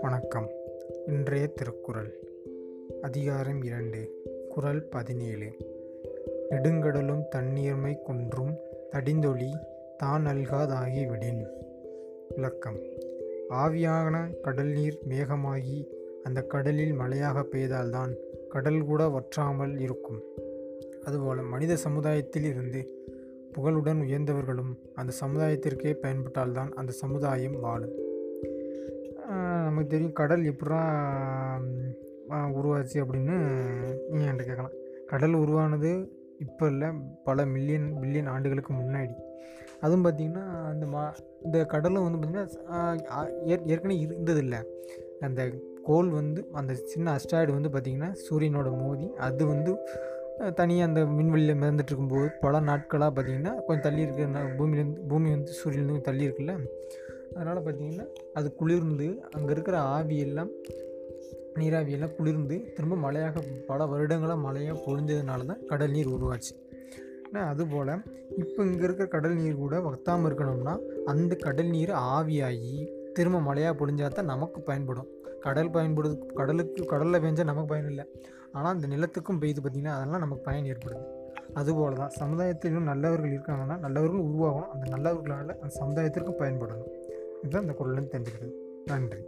வணக்கம். இன்றைய திருக்குறள். அதிகாரம் இரண்டு. குறள் பதினேழு. நெடுங்கடலும் தண்ணீர்மை குன்றும் தடிந்தொளி தான் அல்காதாகி விடின் விளக்கம். ஆவியான கடல் நீர் மேகமாகி அந்த கடலில் மழையாக பெய்தால்தான் கடல் கூட வற்றாமல் இருக்கும். அதுபோல மனித சமுதாயத்தில் இருந்து புகழுடன் உயர்ந்தவர்களும் அந்த சமுதாயத்திற்கே பயன்பட்டால்தான் அந்த சமுதாயம் வாழும். நமக்கு தெரியும் கடல் எப்படா உருவாச்சு அப்படின்னு நீங்கள் என்கிட்ட கேட்கலாம். கடல் உருவானது இப்போ இல்லை பல மில்லியன் பில்லியன் ஆண்டுகளுக்கு முன்னாடி. அதுவும் பார்த்திங்கன்னா அந்த மா இந்த கடலும் வந்து பார்த்திங்கன்னா ஏற்கனவே இருந்ததில்லை. அந்த கோள் வந்து அந்த சின்ன அஸ்டாய்டு வந்து பார்த்திங்கன்னா சூரியனோட மோதி அது வந்து தனியாக அந்த விண்வெளியில் மிதந்துட்டு இருக்கும்போது பல நாட்களாக பார்த்திங்கன்னா கொஞ்சம் தள்ளி இருக்கிற பூமியிலேருந்து பூமி வந்து சூரியன்லேருந்து தள்ளி இருக்குல்ல. அதனால் பார்த்திங்கன்னா அது குளிர்ந்து அங்கே இருக்கிற ஆவியெல்லாம் நீராவியெல்லாம் குளிர்ந்து திரும்ப மழையாக பல வருடங்களாக மழையாக பொழிஞ்சதுனால தான் கடல் நீர் உருவாச்சு. அதுபோல் இப்போ இங்கே இருக்கிற கடல் நீர் கூட வத்தாமல் இருக்கணும்னா அந்த கடல் நீர் ஆவியாகி திரும்ப மழையாக பொழிஞ்சா தான் நமக்கு பயன்படும். கடல் பயன்படுது கடலுக்கு கடலில் பெஞ்சால் நமக்கு பயன் இல்லை. ஆனால் அந்த நிலத்துக்கும் பெய்து பார்த்திங்கன்னா அதெல்லாம் நமக்கு பயன் ஏற்படுது. அதுபோல் தான் சமுதாயத்திலும் நல்லவர்கள் இருக்காங்கன்னா நல்லவர்கள் உருவாகணும். அந்த நல்லவர்களால் அந்த சமுதாயத்திற்கும் பயன்படணும். இதுதான் இந்த குரலில் தெரிஞ்சுக்கிறது நன்றி.